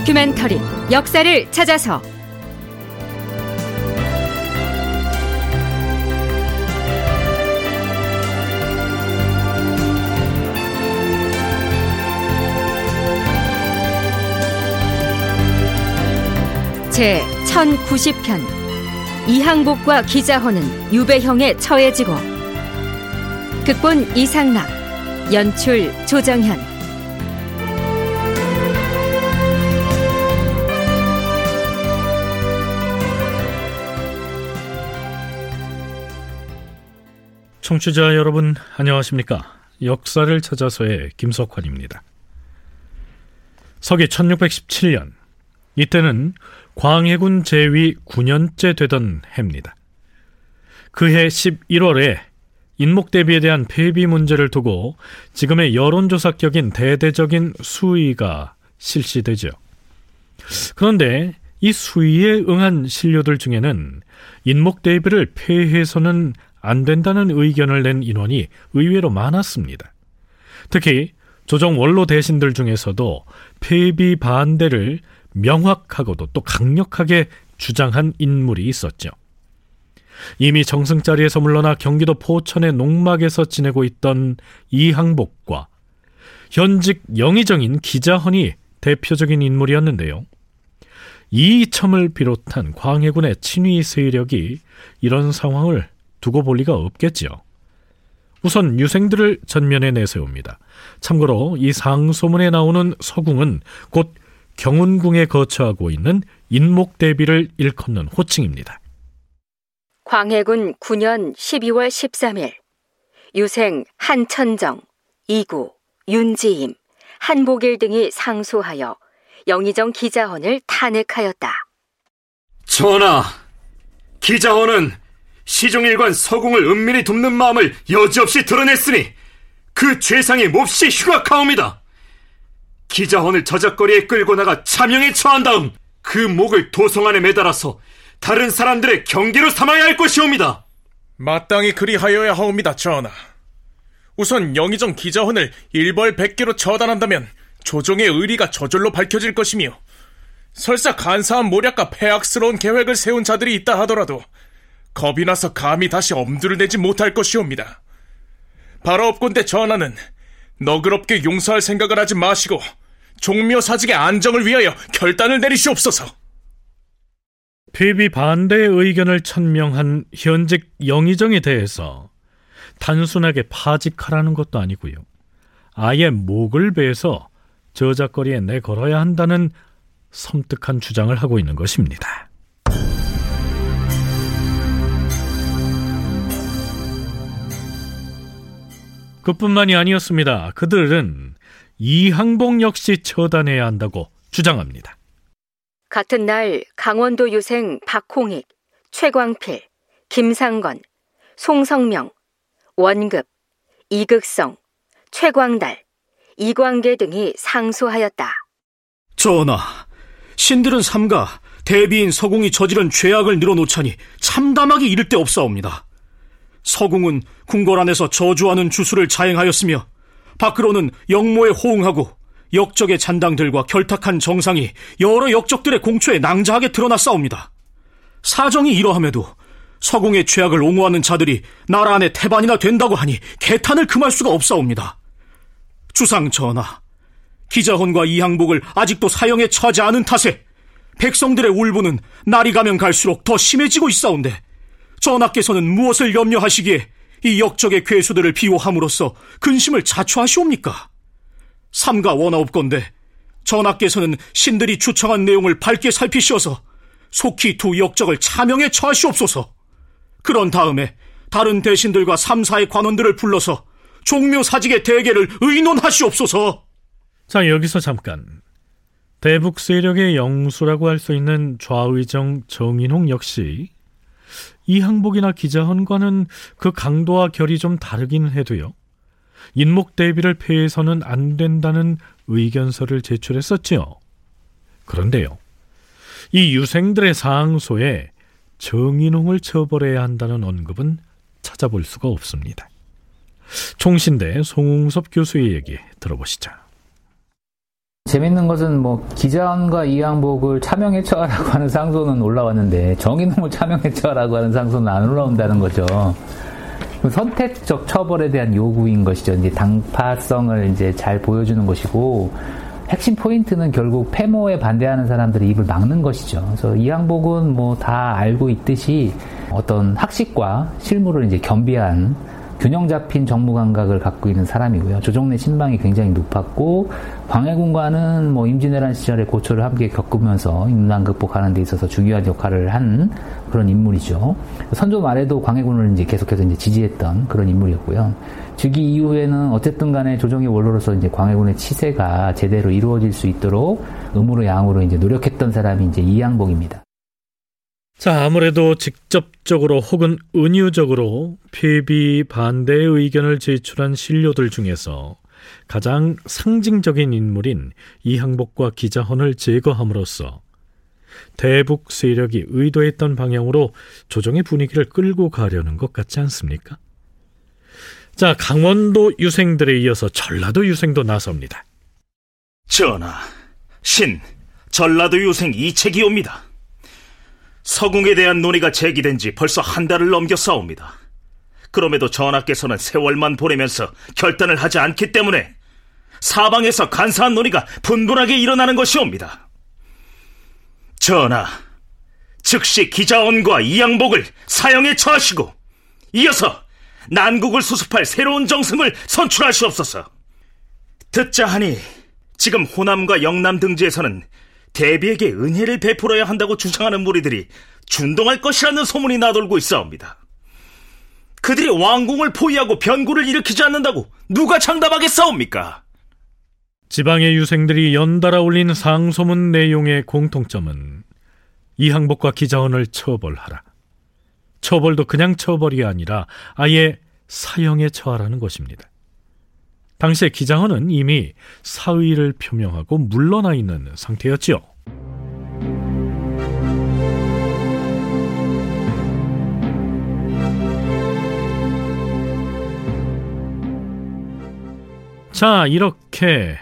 다큐멘터리 역사를 찾아서. 제 1090편. 이항복과 기자헌은 유배형에 처해지고. 극본 이상락 연출 조정현 청취자 여러분 안녕하십니까? 역사를 찾아서의 김석환입니다. 서기 1617년 이때는 광해군 제위 9년째 되던 해입니다. 그해 11월에 인목 대비에 대한 폐비 문제를 두고 지금의 여론조사 격인 대대적인 수의가 실시되죠. 그런데 이 수의에 응한 신료들 중에는 인목 대비를 폐해서는 안 된다는 의견을 낸 인원이 의외로 많았습니다. 특히 조정 원로 대신들 중에서도 폐비 반대를 명확하고도 또 강력하게 주장한 인물이 있었죠. 이미 정승 자리에서 물러나 경기도 포천의 농막에서 지내고 있던 이항복과 현직 영의정인 기자헌이 대표적인 인물이었는데요. 이첨을 비롯한 광해군의 친위 세력이 이런 상황을 두고 볼 리가 없겠지요. 우선 유생들을 전면에 내세웁니다. 참고로 이 상소문에 나오는 서궁은 곧 경운궁에 거처하고 있는 인목대비를 일컫는 호칭입니다. 광해군 9년 12월 13일 유생 한천정, 이구, 윤지임, 한복일 등이 상소하여 영의정 기자헌을 탄핵하였다. 전하, 기자헌은 시종일관 서궁을 은밀히 돕는 마음을 여지없이 드러냈으니 그 죄상이 몹시 흉악하옵니다. 기자헌을 저작거리에 끌고 나가 차명에 처한 다음 그 목을 도성 안에 매달아서 다른 사람들의 경계로 삼아야 할 것이옵니다. 마땅히 그리하여야 하옵니다, 전하. 우선 영의정 기자헌을 일벌백계로 처단한다면 조정의 의리가 저절로 밝혀질 것이며 설사 간사한 모략과 폐악스러운 계획을 세운 자들이 있다 하더라도 겁이 나서 감히 다시 엄두를 내지 못할 것이옵니다. 바로 없건대 전하는 너그럽게 용서할 생각을 하지 마시고 종묘 사직의 안정을 위하여 결단을 내리시옵소서. 폐비 반대의 의견을 천명한 현직 영의정에 대해서 단순하게 파직하라는 것도 아니고요. 아예 목을 베서 저작거리에 내걸어야 한다는 섬뜩한 주장을 하고 있는 것입니다. 그뿐만이 아니었습니다. 그들은 이 항복 역시 처단해야 한다고 주장합니다. 같은 날 강원도 유생 박홍익, 최광필, 김상건, 송성명, 원급, 이극성, 최광달, 이광계 등이 상소하였다. 전하, 신들은 삼가 대비인 서공이 저지른 죄악을 늘어놓자니 참담하기 이를 데 없사옵니다. 서궁은 궁궐 안에서 저주하는 주술을 자행하였으며 밖으로는 영모에 호응하고 역적의 잔당들과 결탁한 정상이 여러 역적들의 공초에 낭자하게 드러났사옵니다. 사정이 이러함에도 서궁의 죄악을 옹호하는 자들이 나라 안에 태반이나 된다고 하니 개탄을 금할 수가 없사옵니다. 주상 전하, 기자헌과 이항복을 아직도 사형에 처하지 않은 탓에 백성들의 울분은 날이 가면 갈수록 더 심해지고 있사온데 전하께서는 무엇을 염려하시기에 이 역적의 괴수들을 비호함으로써 근심을 자초하시옵니까? 삼가 원하옵건데 전하께서는 신들이 추청한 내용을 밝게 살피시어서 속히 두 역적을 차명에 처하시옵소서. 그런 다음에 다른 대신들과 삼사의 관원들을 불러서 종묘 사직의 대계를 의논하시옵소서. 자, 여기서 잠깐. 대북 세력의 영수라고 할 수 있는 좌의정 정인홍 역시 이 항복이나 기자헌과는 그 강도와 결이 좀 다르긴 해도요. 인목 대비를 폐해서는 안 된다는 의견서를 제출했었지요. 그런데요. 이 유생들의 상소에 정인홍을 처벌해야 한다는 언급은 찾아볼 수가 없습니다. 총신대 송웅섭 교수의 얘기 들어보시죠. 재밌는 것은 뭐 기자원과 이양복을 차명에 처하라고 하는 상소는 올라왔는데 정의농을 차명에 처하라고 하는 상소는 안 올라온다는 거죠. 선택적 처벌에 대한 요구인 것이죠. 이제 당파성을 이제 잘 보여주는 것이고 핵심 포인트는 결국 폐모에 반대하는 사람들의 입을 막는 것이죠. 그래서 이 항복은 뭐 다 알고 있듯이 어떤 학식과 실무를 이제 겸비한 균형 잡힌 정무 감각을 갖고 있는 사람이고요. 조정래 신방이 굉장히 높았고 광해군과는 뭐 임진왜란 시절에 고초를 함께 겪으면서 인난 극복하는 데 있어서 중요한 역할을 한 그런 인물이죠. 선조 말에도 광해군을 이제 계속해서 이제 지지했던 그런 인물이었고요. 즉위 이후에는 어쨌든 간에 조정의 원로로서 이제 광해군의 치세가 제대로 이루어질 수 있도록 음으로 양으로 이제 노력했던 사람이 이제 이양복입니다. 자, 아무래도 직접적으로 혹은 은유적으로 폐비 반대의 의견을 제출한 신료들 중에서 가장 상징적인 인물인 이항복과 기자헌을 제거함으로써 대북 세력이 의도했던 방향으로 조정의 분위기를 끌고 가려는 것 같지 않습니까? 자, 강원도 유생들에 이어서 전라도 유생도 나섭니다. 전하, 신, 전라도 유생 이책이 옵니다. 서궁에 대한 논의가 제기된 지 벌써 한 달을 넘겨싸웁니다. 그럼에도 전하께서는 세월만 보내면서 결단을 하지 않기 때문에 사방에서 간사한 논의가 분분하게 일어나는 것이옵니다. 전하, 즉시 기자원과 이양복을 사형에 처하시고 이어서 난국을 수습할 새로운 정승을 선출하시옵소서. 듣자 하니 지금 호남과 영남 등지에서는 대비에게 은혜를 베풀어야 한다고 주장하는 무리들이 준동할 것이라는 소문이 나돌고 있사옵니다. 그들이 왕궁을 포위하고 변고를 일으키지 않는다고 누가 장담하겠사옵니까? 지방의 유생들이 연달아 올린 상소문 내용의 공통점은 이항복과 기자원을 처벌하라. 처벌도 그냥 처벌이 아니라 아예 사형에 처하라는 것입니다. 당시에 기장헌은 이미 사의를 표명하고 물러나 있는 상태였지요. 자, 이렇게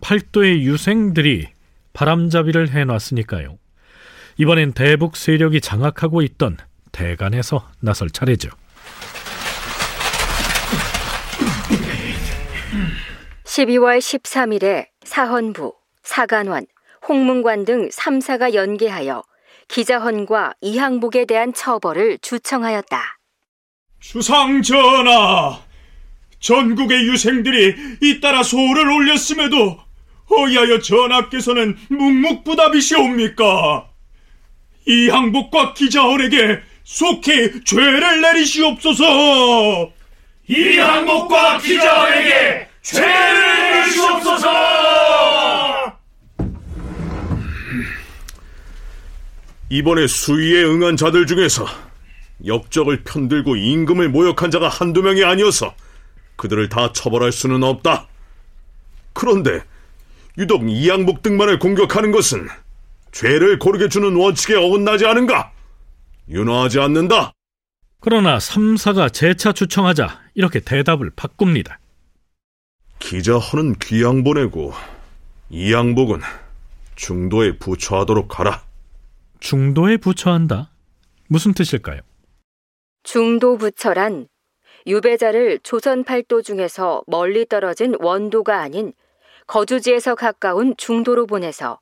팔도의 유생들이 바람잡이를 해놨으니까요. 이번엔 대북 세력이 장악하고 있던 대간에서 나설 차례죠. 12월 13일에 사헌부, 사간원, 홍문관 등 3사가 연계하여 기자헌과 이항복에 대한 처벌을 주청하였다. 수상 전하, 전국의 유생들이 잇따라 소를 올렸음에도 어이하여 전하께서는 묵묵부답이시옵니까? 이항복과 기자헌에게 속히 죄를 내리시옵소서! 이항복과 기자헌에게 죄를 내리시옵소서! 이번에 수위에 응한 자들 중에서 역적을 편들고 임금을 모욕한 자가 한두 명이 아니어서 그들을 다 처벌할 수는 없다. 그런데 유독 이양복 등만을 공격하는 것은 죄를 고르게 주는 원칙에 어긋나지 않은가? 윤화하지 않는다. 그러나 삼사가 재차 추청하자 이렇게 대답을 바꿉니다. 기자헌은 귀양 보내고 이양복은 중도에 부처하도록 하라. 중도에 부처한다? 무슨 뜻일까요? 중도 부처란 유배자를 조선 팔도 중에서 멀리 떨어진 원도가 아닌 거주지에서 가까운 중도로 보내서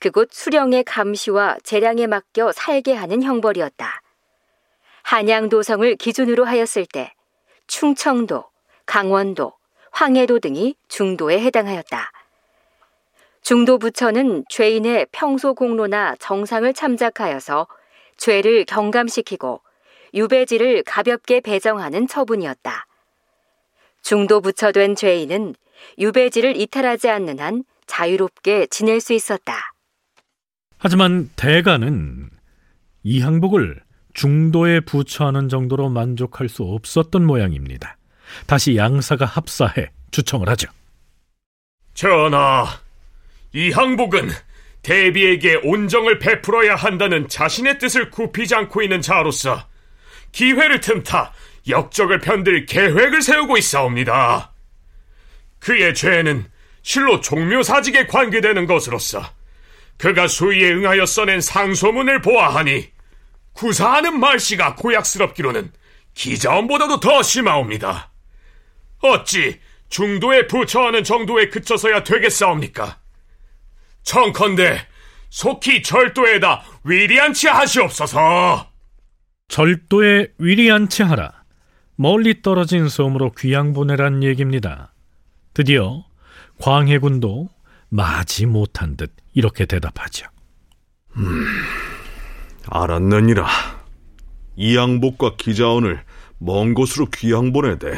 그곳 수령의 감시와 재량에 맡겨 살게 하는 형벌이었다. 한양도성을 기준으로 하였을 때 충청도, 강원도, 황해도 등이 중도에 해당하였다. 중도 부처는 죄인의 평소 공로나 정상을 참작하여서 죄를 경감시키고 유배지를 가볍게 배정하는 처분이었다. 중도 부처된 죄인은 유배지를 이탈하지 않는 한 자유롭게 지낼 수 있었다. 하지만 대가는 이 항복을 중도에 부처하는 정도로 만족할 수 없었던 모양입니다. 다시 양사가 합사해 주청을 하죠. 전하, 이 항복은 대비에게 온정을 베풀어야 한다는 자신의 뜻을 굽히지 않고 있는 자로서 기회를 틈타 역적을 편들 계획을 세우고 있사옵니다. 그의 죄는 실로 종묘사직에 관계되는 것으로서 그가 수위에 응하여 써낸 상소문을 보아하니 구사하는 말씨가 고약스럽기로는 기자원보다도 더 심하옵니다. 어찌 중도에 부처하는 정도에 그쳐서야 되겠사옵니까? 청컨대 속히 절도에다 위리안치 하시옵소서. 절도에 위리안치 하라. 멀리 떨어진 섬으로 귀양 보내란 얘기입니다. 드디어 광해군도 마지 못한 듯 이렇게 대답하죠. 음, 알았느니라. 이양복과 기자원을 먼 곳으로 귀양 보내되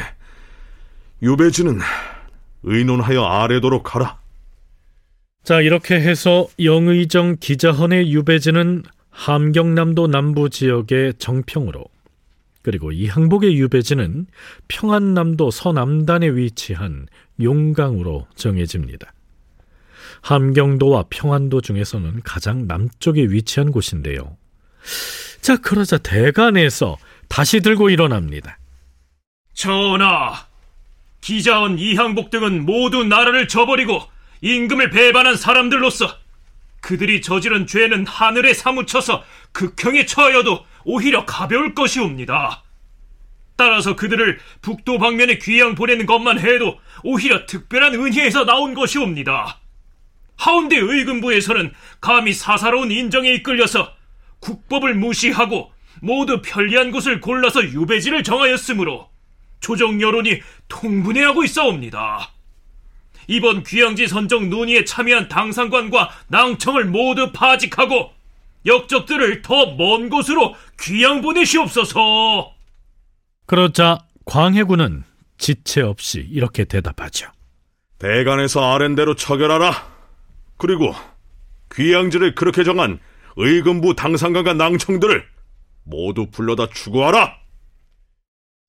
유배지는 의논하여 아래도록 하라. 자, 이렇게 해서 영의정 기자헌의 유배지는 함경남도 남부 지역의 정평으로 그리고 이항복의 유배지는 평안남도 서남단에 위치한 용강으로 정해집니다. 함경도와 평안도 중에서는 가장 남쪽에 위치한 곳인데요. 자, 그러자 대간에서 다시 들고 일어납니다. 전하, 기자원 이항복 등은 모두 나라를 저버리고 임금을 배반한 사람들로서 그들이 저지른 죄는 하늘에 사무쳐서 극형에 처하여도 오히려 가벼울 것이옵니다. 따라서 그들을 북도 방면에 귀양 보내는 것만 해도 오히려 특별한 은혜에서 나온 것이옵니다. 하운데 의금부에서는 감히 사사로운 인정에 이끌려서 국법을 무시하고 모두 편리한 곳을 골라서 유배지를 정하였으므로 조정 여론이 통분해하고 있사옵니다. 이번 귀양지 선정 논의에 참여한 당상관과 낭청을 모두 파직하고 역적들을 더 먼 곳으로 귀양 보내시옵소서. 그러자 광해군은 지체 없이 이렇게 대답하죠. 대간에서 아랜대로 처결하라. 그리고 귀양지를 그렇게 정한 의금부 당상관과 낭청들을 모두 불러다 추구하라.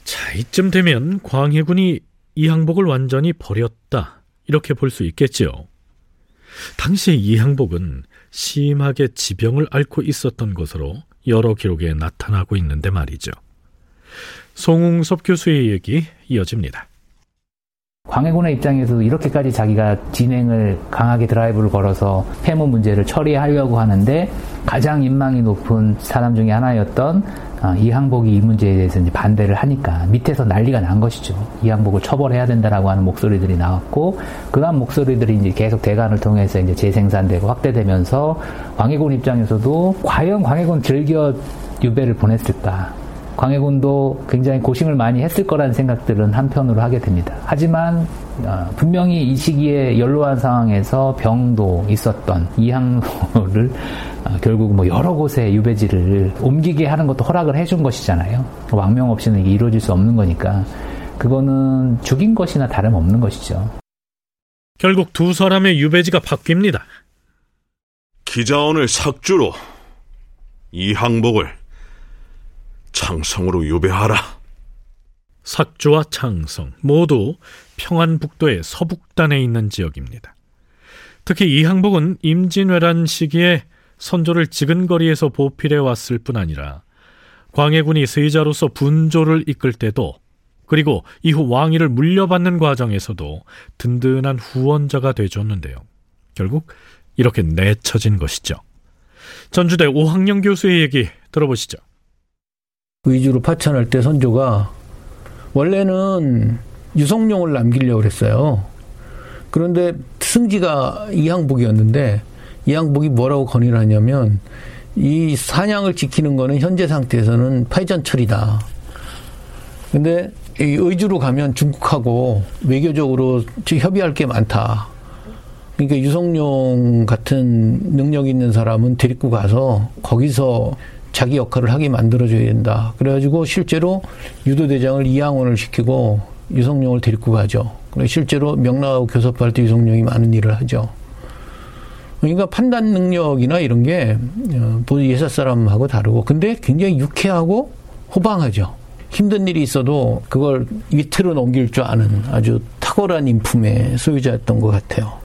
자, 이쯤 되면 광해군이 이 항복을 완전히 버렸다. 이렇게 볼 수 있겠지요. 당시 이 항복은 심하게 지병을 앓고 있었던 것으로 여러 기록에 나타나고 있는데 말이죠. 송웅섭 교수의 얘기 이어집니다. 광해군의 입장에서도 이렇게까지 자기가 진행을 강하게 드라이브를 걸어서 폐모 문제를 처리하려고 하는데 가장 인망이 높은 사람 중에 하나였던 아, 이항복이 이 문제에 대해서 이제 반대를 하니까 밑에서 난리가 난 것이죠. 이항복을 처벌해야 된다라고 하는 목소리들이 나왔고 그러한 목소리들이 이제 계속 대관을 통해서 이제 재생산되고 확대되면서 광해군 입장에서도 과연 광해군 즐겨 유배를 보냈을까? 광해군도 굉장히 고심을 많이 했을 거라는 생각들은 한편으로 하게 됩니다. 하지만 어, 분명히 이 시기에 연로한 상황에서 병도 있었던 이항로를 어, 결국 뭐 여러 곳에 유배지를 옮기게 하는 것도 허락을 해준 것이잖아요. 왕명 없이는 이게 이루어질 수 없는 거니까 그거는 죽인 것이나 다름없는 것이죠. 결국 두 사람의 유배지가 바뀝니다. 기자원을 삭주로 이 항복을 창성으로 유배하라. 삭주와 창성 모두 평안북도의 서북단에 있는 지역입니다. 특히 이 항복은 임진왜란 시기에 선조를 지근거리에서 보필해 왔을 뿐 아니라 광해군이 세자로서 분조를 이끌 때도 그리고 이후 왕위를 물려받는 과정에서도 든든한 후원자가 되줬는데요. 결국 이렇게 내쳐진 것이죠. 전주대 오학령 교수의 얘기 들어보시죠. 의주로 파천할 때 선조가 원래는 유성룡을 남기려고 그랬어요. 그런데 승지가 이항복이었는데 이항복이 뭐라고 건의를 하냐면 이 사냥을 지키는 거는 현재 상태에서는 파이전철이다. 근데 의주로 가면 중국하고 외교적으로 협의할 게 많다. 그러니까 유성룡 같은 능력 있는 사람은 데리고 가서 거기서 자기 역할을 하게 만들어줘야 된다. 그래가지고 실제로 유도대장을 이양원을 시키고 유성룡을 데리고 가죠. 실제로 명나라하고 교섭할 때 유성룡이 많은 일을 하죠. 그러니까 판단 능력이나 이런 게 어, 예사 사람하고 다르고 근데 굉장히 유쾌하고 호방하죠. 힘든 일이 있어도 그걸 위트로 넘길 줄 아는 아주 탁월한 인품의 소유자였던 것 같아요.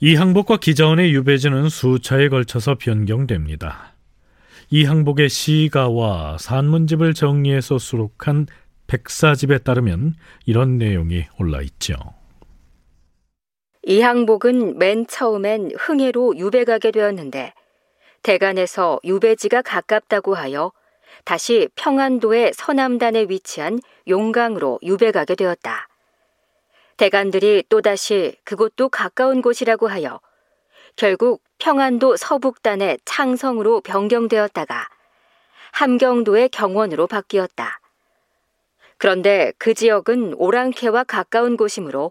이 항복과 기자원의 유배지는 수차에 걸쳐서 변경됩니다. 이 항복의 시가와 산문집을 정리해서 수록한 백사집에 따르면 이런 내용이 올라 있죠. 이 항복은 맨 처음엔 흥해로 유배 가게 되었는데 대간에서 유배지가 가깝다고 하여 다시 평안도의 서남단에 위치한 용강으로 유배 가게 되었다. 대간들이 또다시 그곳도 가까운 곳이라고 하여 결국 평안도 서북단의 창성으로 변경되었다가 함경도의 경원으로 바뀌었다. 그런데 그 지역은 오랑캐와 가까운 곳이므로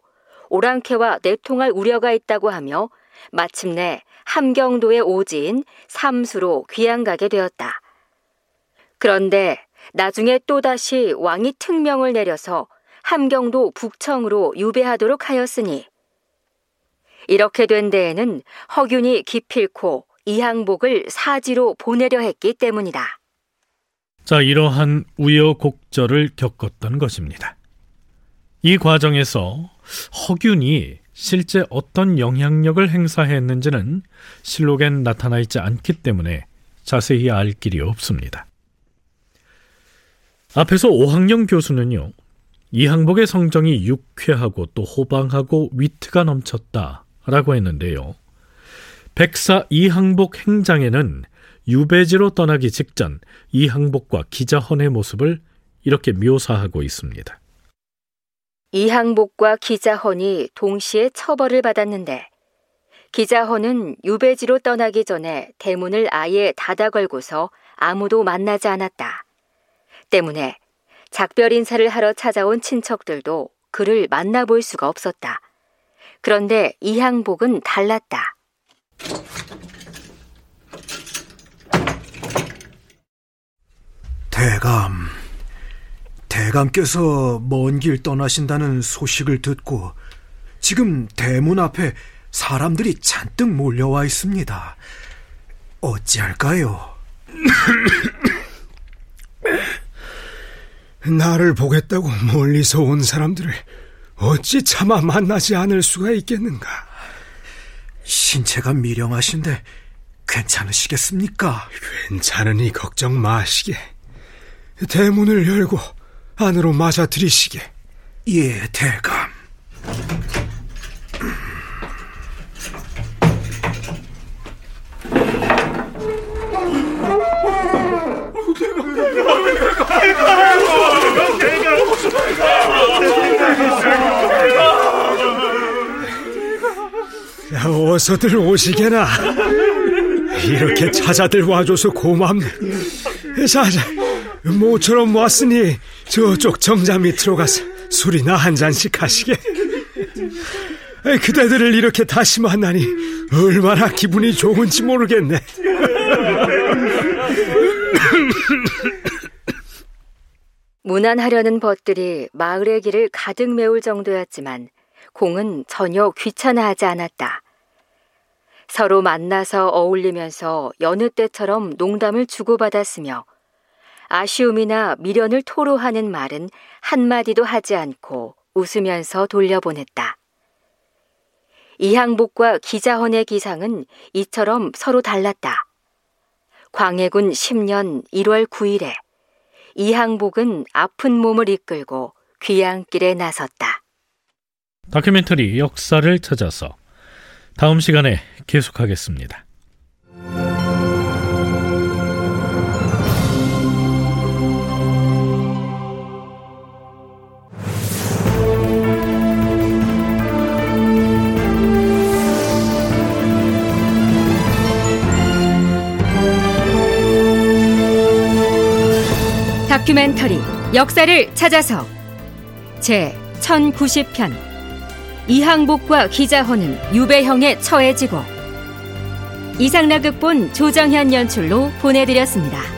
오랑캐와 내통할 우려가 있다고 하며 마침내 함경도의 오지인 삼수로 귀양가게 되었다. 그런데 나중에 또다시 왕이 특명을 내려서 함경도 북청으로 유배하도록 하였으니 이렇게 된 데에는 허균이 기필코 이항복을 사지로 보내려 했기 때문이다. 자, 이러한 우여곡절을 겪었던 것입니다. 이 과정에서 허균이 실제 어떤 영향력을 행사했는지는 실록엔 나타나 있지 않기 때문에 자세히 알 길이 없습니다. 앞에서 오학영 교수는요, 이항복의 성정이 유쾌하고 또 호방하고 위트가 넘쳤다 라고 했는데요. 백사 이항복 행장에는 유배지로 떠나기 직전 이항복과 기자헌의 모습을 이렇게 묘사하고 있습니다. 이항복과 기자헌이 동시에 처벌을 받았는데 기자헌은 유배지로 떠나기 전에 대문을 아예 닫아 걸고서 아무도 만나지 않았다. 때문에 작별 인사를 하러 찾아온 친척들도 그를 만나볼 수가 없었다. 그런데 이항복은 달랐다. 대감, 대감께서 먼 길 떠나신다는 소식을 듣고 지금 대문 앞에 사람들이 잔뜩 몰려와 있습니다. 어찌할까요? 나를 보겠다고 멀리서 온 사람들을 어찌 차마 만나지 않을 수가 있겠는가? 신체가 미령하신데 괜찮으시겠습니까? 괜찮으니 걱정 마시게. 대문을 열고 안으로 맞아 들이시게. 예, 대감. 야, 어서들 오시게나. 이렇게 찾아들 와줘서 고맙네. 자, 자, 모처럼 왔으니 저쪽 정자 밑으로 가서 술이나 한 잔씩 하시게. 그대들을 이렇게 다시 만나니 얼마나 기분이 좋은지 모르겠네. 무난하려는 벗들이 마을의 길을 가득 메울 정도였지만 공은 전혀 귀찮아하지 않았다. 서로 만나서 어울리면서 여느 때처럼 농담을 주고받았으며 아쉬움이나 미련을 토로하는 말은 한마디도 하지 않고 웃으면서 돌려보냈다. 이항복과 기자헌의 기상은 이처럼 서로 달랐다. 광해군 10년 1월 9일에 이항복은 아픈 몸을 이끌고 귀양길에 나섰다. 다큐멘터리 역사를 찾아서 다음 시간에 계속하겠습니다. 다큐멘터리 역사를 찾아서 제 1090편 이항복과 기자헌은 유배형에 처해지고 이상락극본 조정현 연출로 보내드렸습니다.